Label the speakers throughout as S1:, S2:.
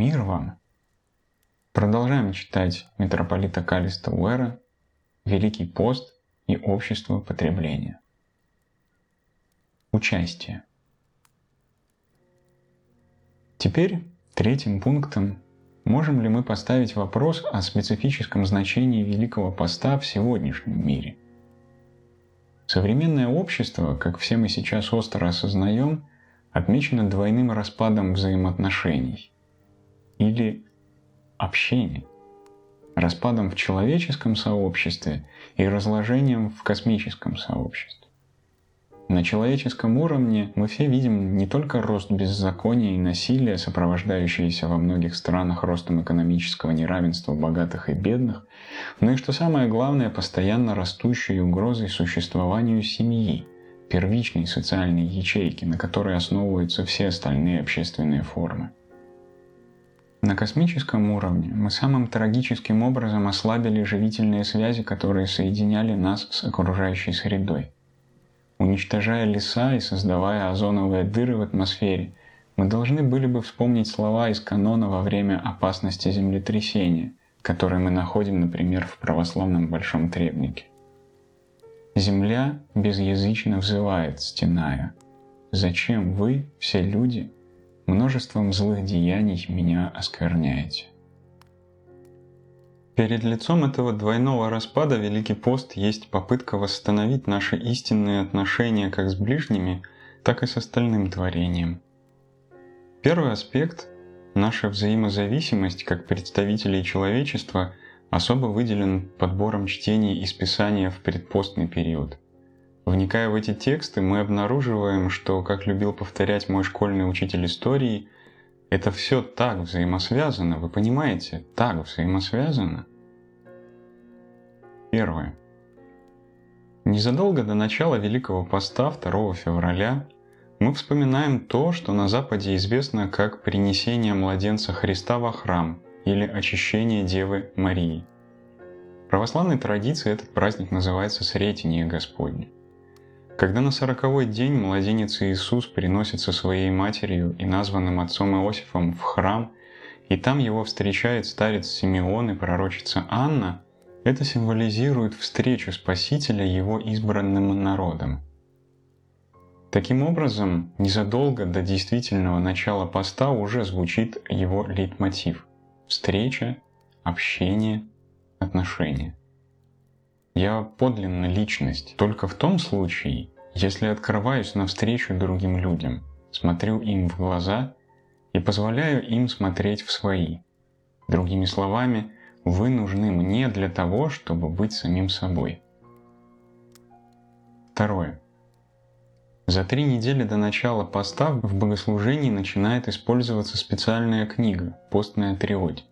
S1: Мир вам! Продолжаем читать митрополита Калиста Уэра «Великий пост и общество потребления». Участие. Теперь третьим пунктом можем ли мы поставить вопрос о специфическом значении Великого Поста в сегодняшнем мире. Современное общество, как все мы сейчас остро осознаем, отмечено двойным распадом взаимоотношений или общения, распадом в человеческом сообществе и разложением в космическом сообществе. На человеческом уровне мы все видим не только рост беззакония и насилия, сопровождающиеся во многих странах ростом экономического неравенства богатых и бедных, но и, что самое главное, постоянно растущей угрозой существованию семьи, первичной социальной ячейки, на которой основываются все остальные общественные формы. На космическом уровне мы самым трагическим образом ослабили живительные связи, которые соединяли нас с окружающей средой. Уничтожая леса и создавая озоновые дыры в атмосфере, мы должны были бы вспомнить слова из канона во время опасности землетрясения, которые мы находим, например, в православном Большом Требнике. Земля безязычно взывает, стеная. «Зачем вы, все люди, множеством злых деяний меня оскверняете?» Перед лицом этого двойного распада Великий пост есть попытка восстановить наши истинные отношения как с ближними, так и с остальным творением. Первый аспект – наша взаимозависимость как представителей человечества особо выделен подбором чтений из Писания в предпостный период. Вникая в эти тексты, мы обнаруживаем, что, как любил повторять мой школьный учитель истории, это все так взаимосвязано, вы понимаете, так взаимосвязано. Первое. Незадолго до начала Великого Поста 2 февраля мы вспоминаем то, что на Западе известно как принесение младенца Христа во храм или очищение Девы Марии. В православной традиции этот праздник называется Сретение Господне. Когда на сороковой день младенец Иисус приносится своей матерью и названным отцом Иосифом в храм, и там его встречает старец Симеон и пророчица Анна – это символизирует встречу Спасителя его избранным народом. Таким образом, незадолго до действительного начала поста уже звучит его лейтмотив – встреча, общение, отношения. Я подлинно личность только в том случае, если открываюсь навстречу другим людям, смотрю им в глаза и позволяю им смотреть в свои. Другими словами – вы нужны мне для того, чтобы быть самим собой. Второе. За три недели до начала поста в богослужении начинает использоваться специальная книга «Постная триодь».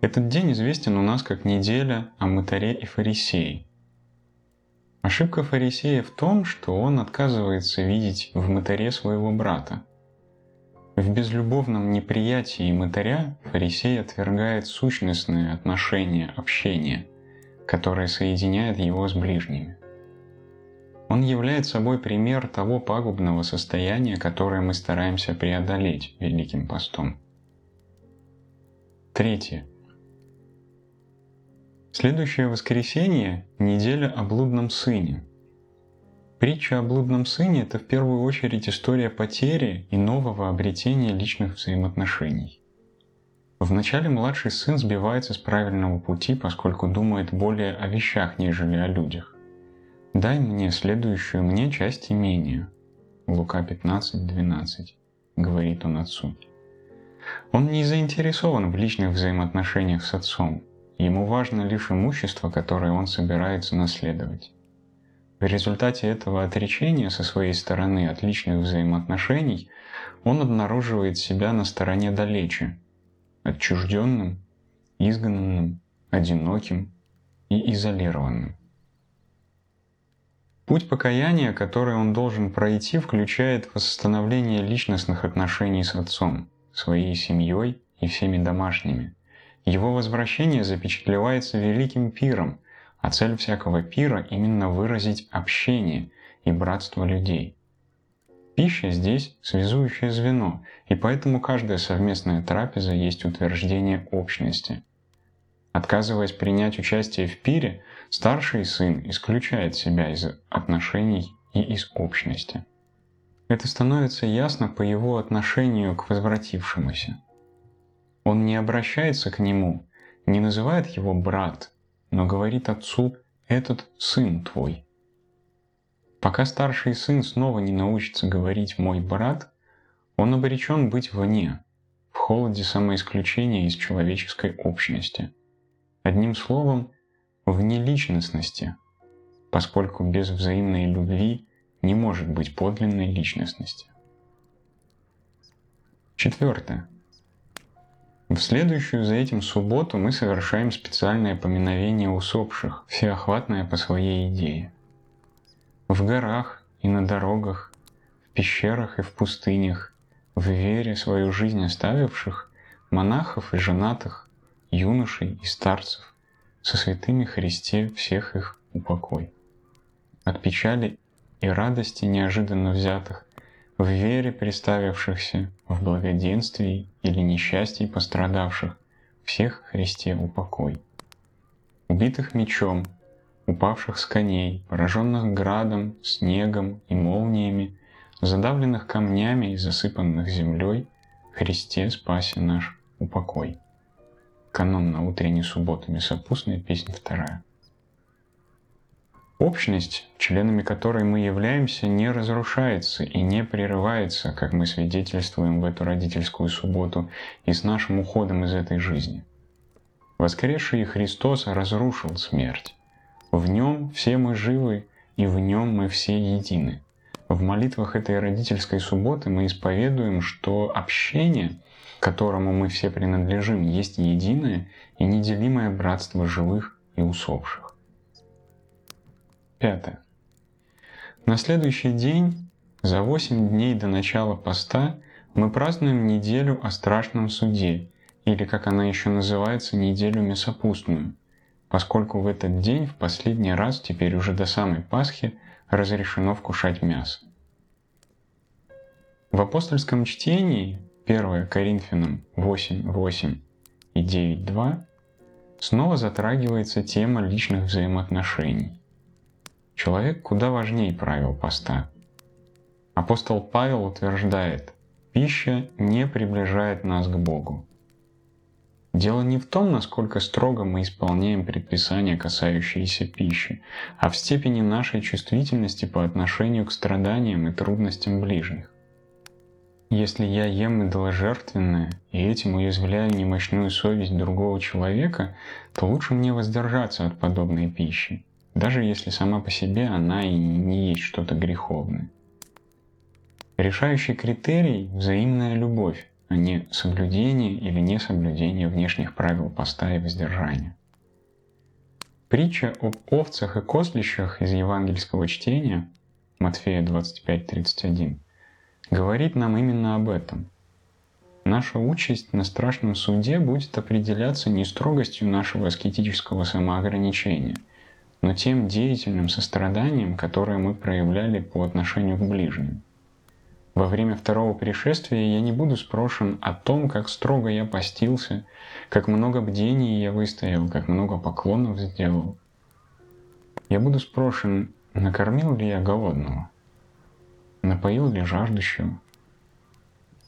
S1: Этот день известен у нас как неделя о мытаре и фарисее. Ошибка фарисея в том, что он отказывается видеть в мытаре своего брата, в безлюбовном неприятии мытаря фарисей отвергает сущностное отношение общения, которое соединяет его с ближними. Он является собой пример того пагубного состояния, которое мы стараемся преодолеть Великим постом. Третье. Следующее воскресенье – неделя о блудном сыне – Притча о блудном сыне – это в первую очередь история потери и нового обретения личных взаимоотношений. Вначале младший сын сбивается с правильного пути, поскольку думает более о вещах, нежели о людях. «Дай мне следующую мне часть имения» Лука 15:12, говорит он отцу. Он не заинтересован в личных взаимоотношениях с отцом. Ему важно лишь имущество, которое он собирается наследовать. В результате этого отречения со своей стороны от личных взаимоотношений он обнаруживает себя на стороне далече, отчужденным, изгнанным, одиноким и изолированным. Путь покаяния, который он должен пройти, включает восстановление личностных отношений с отцом, своей семьей и всеми домашними. Его возвращение запечатлевается великим пиром – а цель всякого пира именно выразить общение и братство людей. Пища здесь связующее звено, и поэтому каждая совместная трапеза есть утверждение общности. Отказываясь принять участие в пире, старший сын исключает себя из отношений и из общности. Это становится ясно по его отношению к возвратившемуся. Он не обращается к нему, не называет его брат, но говорит отцу «этот сын твой». Пока старший сын снова не научится говорить «мой брат», он обречен быть вне, в холоде самоисключения из человеческой общности. Одним словом, вне личностности, поскольку без взаимной любви не может быть подлинной личностности. Четвертое. В следующую за этим субботу мы совершаем специальное поминовение усопших, всеохватное по своей идее. В горах и на дорогах, в пещерах и в пустынях, в вере свою жизнь оставивших, монахов и женатых, юношей и старцев, со святыми Христе всех их упокой. От печали и радости неожиданно взятых, в вере представившихся, в благоденствии или несчастье пострадавших, всех Христе упокой. Убитых мечом, упавших с коней, пораженных градом, снегом и молниями, задавленных камнями и засыпанных землей, Христе спаси наш упокой. Канон на утренней субботу Месопустная, песня вторая. Общность, членами которой мы являемся, не разрушается и не прерывается, как мы свидетельствуем в эту родительскую субботу и с нашим уходом из этой жизни. Воскресший Христос разрушил смерть. В нем все мы живы, и в нем мы все едины. В молитвах этой родительской субботы мы исповедуем, что общение, которому мы все принадлежим, есть единое и неделимое братство живых и усопших. Пятое. На следующий день, за восемь дней до начала поста, мы празднуем неделю о страшном суде, или, как она еще называется, неделю месопустную, поскольку в этот день в последний раз, теперь уже до самой Пасхи, разрешено вкушать мясо. В апостольском чтении 1 Коринфянам 8.8 и 9.2 снова затрагивается тема личных взаимоотношений. Человек куда важнее правил поста. Апостол Павел утверждает, пища не приближает нас к Богу. Дело не в том, насколько строго мы исполняем предписания, касающиеся пищи, а в степени нашей чувствительности по отношению к страданиям и трудностям ближних. Если я ем идоложертвенное и этим уязвляю немощную совесть другого человека, то лучше мне воздержаться от подобной пищи, даже если сама по себе она и не есть что-то греховное. Решающий критерий – взаимная любовь, а не соблюдение или несоблюдение внешних правил поста и воздержания. Притча об овцах и козлищах из евангельского чтения Матфея 25.31 говорит нам именно об этом. Наша участь на страшном суде будет определяться не строгостью нашего аскетического самоограничения – но тем деятельным состраданием, которое мы проявляли по отношению к ближним. Во время второго пришествия я не буду спрошен о том, как строго я постился, как много бдений я выстоял, как много поклонов сделал. Я буду спрошен, накормил ли я голодного, напоил ли жаждущего,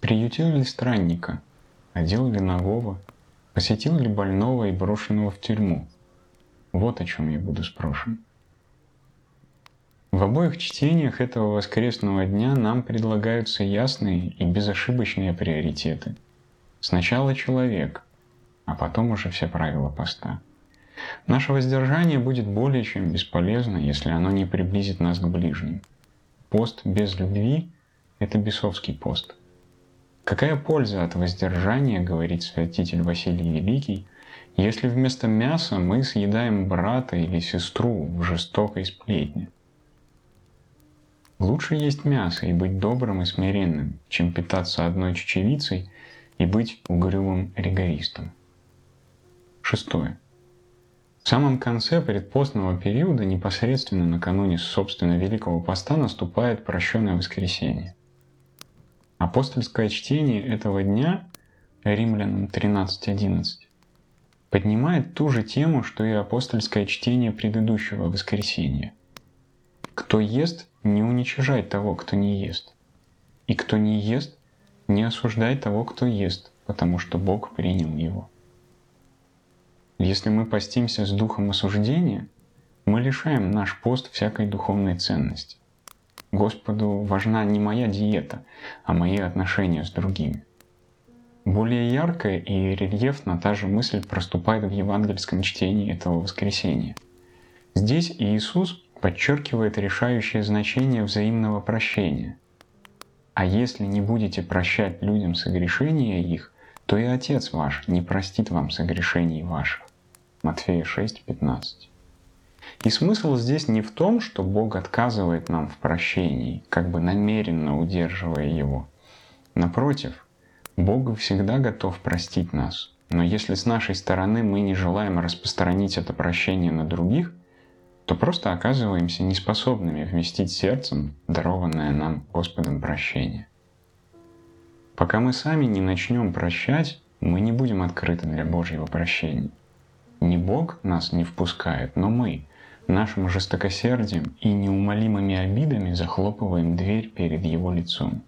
S1: приютил ли странника, одел ли нагого, посетил ли больного и брошенного в тюрьму – вот о чем я буду спрошен. В обоих чтениях этого воскресного дня нам предлагаются ясные и безошибочные приоритеты. Сначала человек, а потом уже все правила поста. Наше воздержание будет более чем бесполезно, если оно не приблизит нас к ближним. Пост без любви – это бесовский пост. Какая польза от воздержания, говорит святитель Василий Великий – если вместо мяса мы съедаем брата или сестру в жестокой сплетне. Лучше есть мясо и быть добрым и смиренным, чем питаться одной чечевицей и быть угрюмым ригористом. Шестое. В самом конце предпостного периода, непосредственно накануне собственно Великого Поста, наступает прощенное воскресенье. Апостольское чтение этого дня, Римлянам 13.11, поднимает ту же тему, что и апостольское чтение предыдущего воскресенья. Кто ест, не уничижай того, кто не ест. И кто не ест, не осуждай того, кто ест, потому что Бог принял его. Если мы постимся с духом осуждения, мы лишаем наш пост всякой духовной ценности. Господу важна не моя диета, а мои отношения с другими. Более яркая и рельефно та же мысль проступает в евангельском чтении этого воскресения. Здесь Иисус подчеркивает решающее значение взаимного прощения. А если не будете прощать людям согрешения их, то и Отец ваш не простит вам согрешений ваших. Матфея 6:15. И смысл здесь не в том, что Бог отказывает нам в прощении, как бы намеренно удерживая его. Напротив, Бог всегда готов простить нас. Но если с нашей стороны мы не желаем распространить это прощение на других, то просто оказываемся неспособными вместить сердцем дарованное нам Господом прощение. Пока мы сами не начнем прощать, мы не будем открыты для Божьего прощения. Не Бог нас не впускает, но мы нашим жестокосердием и неумолимыми обидами захлопываем дверь перед Его лицом.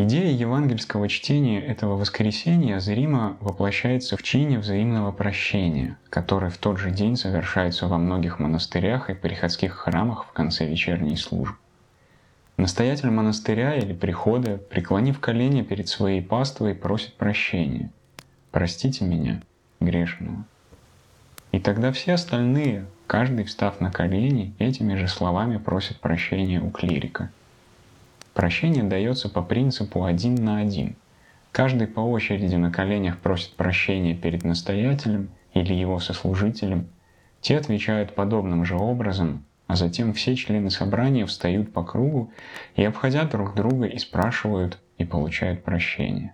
S1: Идея евангельского чтения этого воскресения зримо воплощается в чине взаимного прощения, который в тот же день совершается во многих монастырях и приходских храмах в конце вечерней службы. Настоятель монастыря или прихода, преклонив колени перед своей паствой, просит прощения. «Простите меня, грешного». И тогда все остальные, каждый встав на колени, этими же словами просят прощения у клирика – Прощение дается по принципу один на один. Каждый по очереди на коленях просит прощения перед настоятелем или его сослужителем. Те отвечают подобным же образом, а затем все члены собрания встают по кругу и, обходя друг друга, и спрашивают, и получают прощение.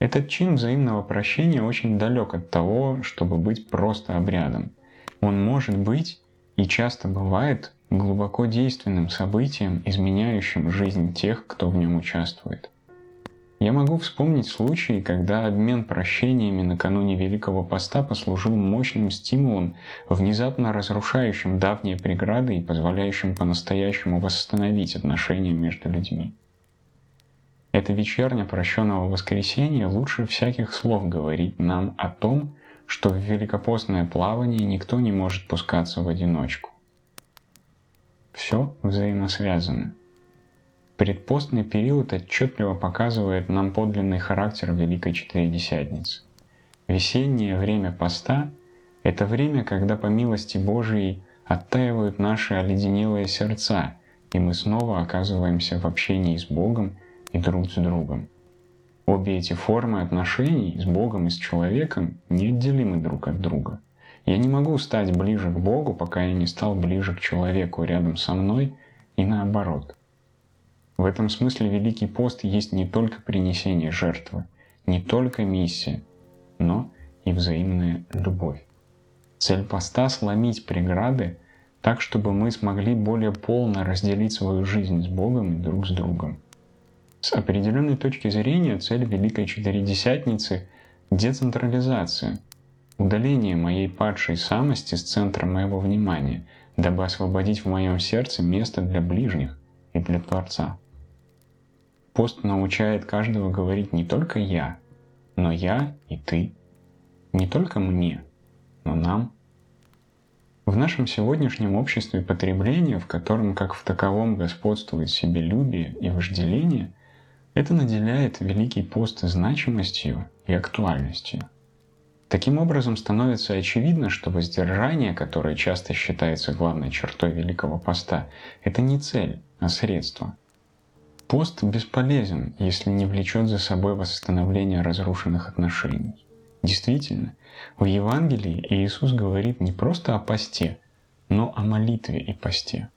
S1: Этот чин взаимного прощения очень далек от того, чтобы быть просто обрядом. Он может быть и часто бывает глубоко действенным событием, изменяющим жизнь тех, кто в нем участвует. Я могу вспомнить случаи, когда обмен прощениями накануне Великого Поста послужил мощным стимулом, внезапно разрушающим давние преграды и позволяющим по-настоящему восстановить отношения между людьми. Эта вечерня прощенного воскресенья лучше всяких слов говорит нам о том, что в великопостное плавание никто не может пускаться в одиночку. Все взаимосвязано. Предпостный период отчетливо показывает нам подлинный характер Великой Четыредесятницы. Весеннее время поста – это время, когда по милости Божией оттаивают наши оледенелые сердца, и мы снова оказываемся в общении с Богом и друг с другом. Обе эти формы отношений с Богом и с человеком неотделимы друг от друга – я не могу стать ближе к Богу, пока я не стал ближе к человеку рядом со мной и наоборот. В этом смысле Великий пост есть не только принесение жертвы, не только миссия, но и взаимная любовь. Цель поста — сломить преграды так, чтобы мы смогли более полно разделить свою жизнь с Богом и друг с другом. С определенной точки зрения цель Великой Четыредесятницы — децентрализация, удаление моей падшей самости с центра моего внимания, дабы освободить в моем сердце место для ближних и для Творца. Пост научает каждого говорить не только «я», но «я» и «ты». Не только мне, но нам. В нашем сегодняшнем обществе потребления, в котором как в таковом господствует себелюбие и вожделение, это наделяет Великий пост значимостью и актуальностью – Таким образом, становится очевидно, что воздержание, которое часто считается главной чертой Великого Поста, это не цель, а средство. Пост бесполезен, если не влечет за собой восстановление разрушенных отношений. Действительно, в Евангелии Иисус говорит не просто о посте, но о молитве и посте.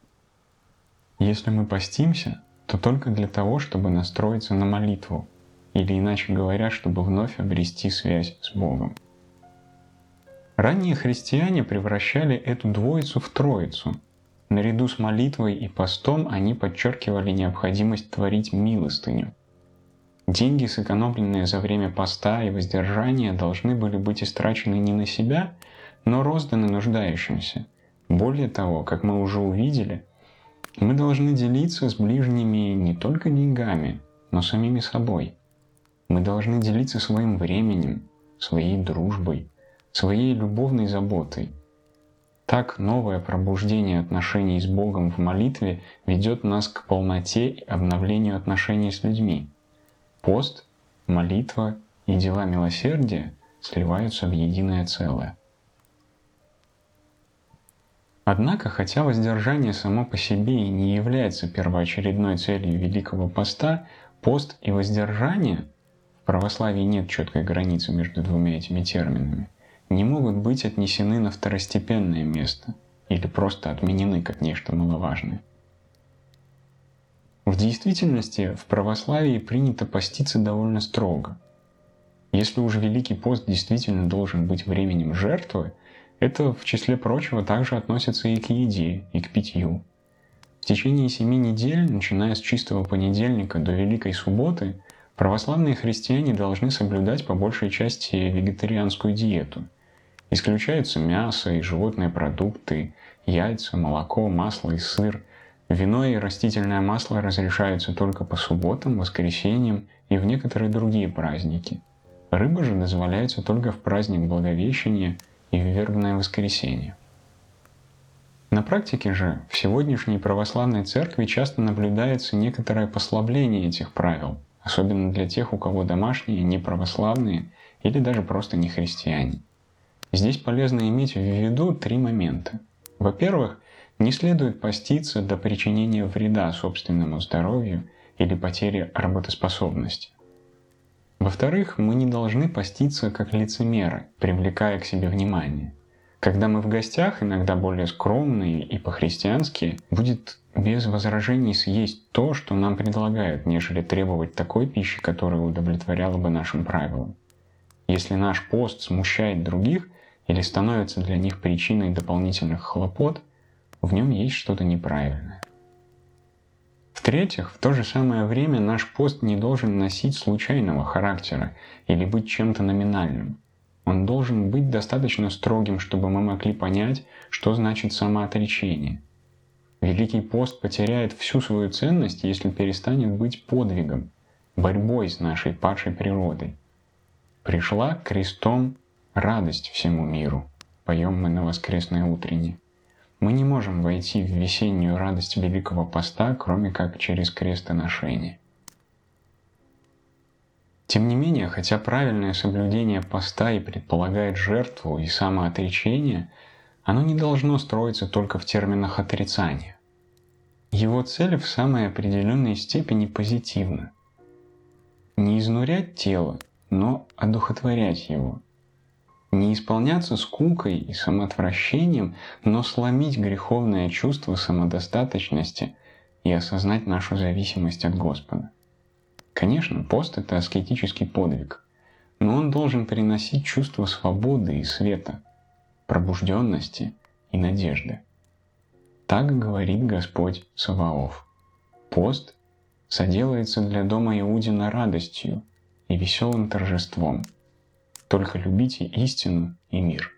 S1: Если мы постимся, то только для того, чтобы настроиться на молитву, или иначе говоря, чтобы вновь обрести связь с Богом. Ранние христиане превращали эту двоицу в троицу. Наряду с молитвой и постом они подчеркивали необходимость творить милостыню. Деньги, сэкономленные за время поста и воздержания, должны были быть истрачены не на себя, но розданы нуждающимся. Более того, как мы уже увидели, мы должны делиться с ближними не только деньгами, но самими собой. Мы должны делиться своим временем, своей дружбой, своей любовной заботой. Так новое пробуждение отношений с Богом в молитве ведет нас к полноте и обновлению отношений с людьми. Пост, молитва и дела милосердия сливаются в единое целое. Однако, хотя воздержание само по себе и не является первоочередной целью Великого Поста, пост и воздержание в православии нет четкой границы между двумя этими терминами, не могут быть отнесены на второстепенное место или просто отменены как нечто маловажное. В действительности в православии принято поститься довольно строго. Если уж Великий пост действительно должен быть временем жертвы, это, в числе прочего, также относится и к еде, и к питью. В течение семи недель, начиная с чистого понедельника до Великой Субботы, православные христиане должны соблюдать по большей части вегетарианскую диету. Исключаются мясо и животные продукты, яйца, молоко, масло и сыр. Вино и растительное масло разрешаются только по субботам, воскресеньям и в некоторые другие праздники. Рыба же дозволяется только в праздник Благовещения – и в вербное воскресенье. На практике же в сегодняшней православной церкви часто наблюдается некоторое послабление этих правил, особенно для тех, у кого домашние не православные или даже просто не христиане. Здесь полезно иметь в виду три момента. Во-первых, не следует поститься до причинения вреда собственному здоровью или потери работоспособности. Во-вторых, мы не должны поститься как лицемеры, привлекая к себе внимание. Когда мы в гостях, иногда более скромные и по-христиански, будет без возражений съесть то, что нам предлагают, нежели требовать такой пищи, которая удовлетворяла бы нашим правилам. Если наш пост смущает других или становится для них причиной дополнительных хлопот, в нем есть что-то неправильное. В-третьих, в то же самое время наш пост не должен носить случайного характера или быть чем-то номинальным. Он должен быть достаточно строгим, чтобы мы могли понять, что значит самоотречение. Великий пост потеряет всю свою ценность, если перестанет быть подвигом, борьбой с нашей падшей природой. Пришла крестом радость всему миру, поем мы на воскресное утреннее. Мы не можем войти в весеннюю радость Великого Поста, кроме как через крестоношение. Тем не менее, хотя правильное соблюдение поста и предполагает жертву и самоотречение, оно не должно строиться только в терминах отрицания. Его цель в самой определенной степени позитивна. Не изнурять тело, но одухотворять его – не исполняться скукой и самоотвращением, но сломить греховное чувство самодостаточности и осознать нашу зависимость от Господа. Конечно, пост – это аскетический подвиг, но он должен приносить чувство свободы и света, пробужденности и надежды. Так говорит Господь Саваоф. Пост соделается для дома Иудина радостью и веселым торжеством – только любите истину и мир.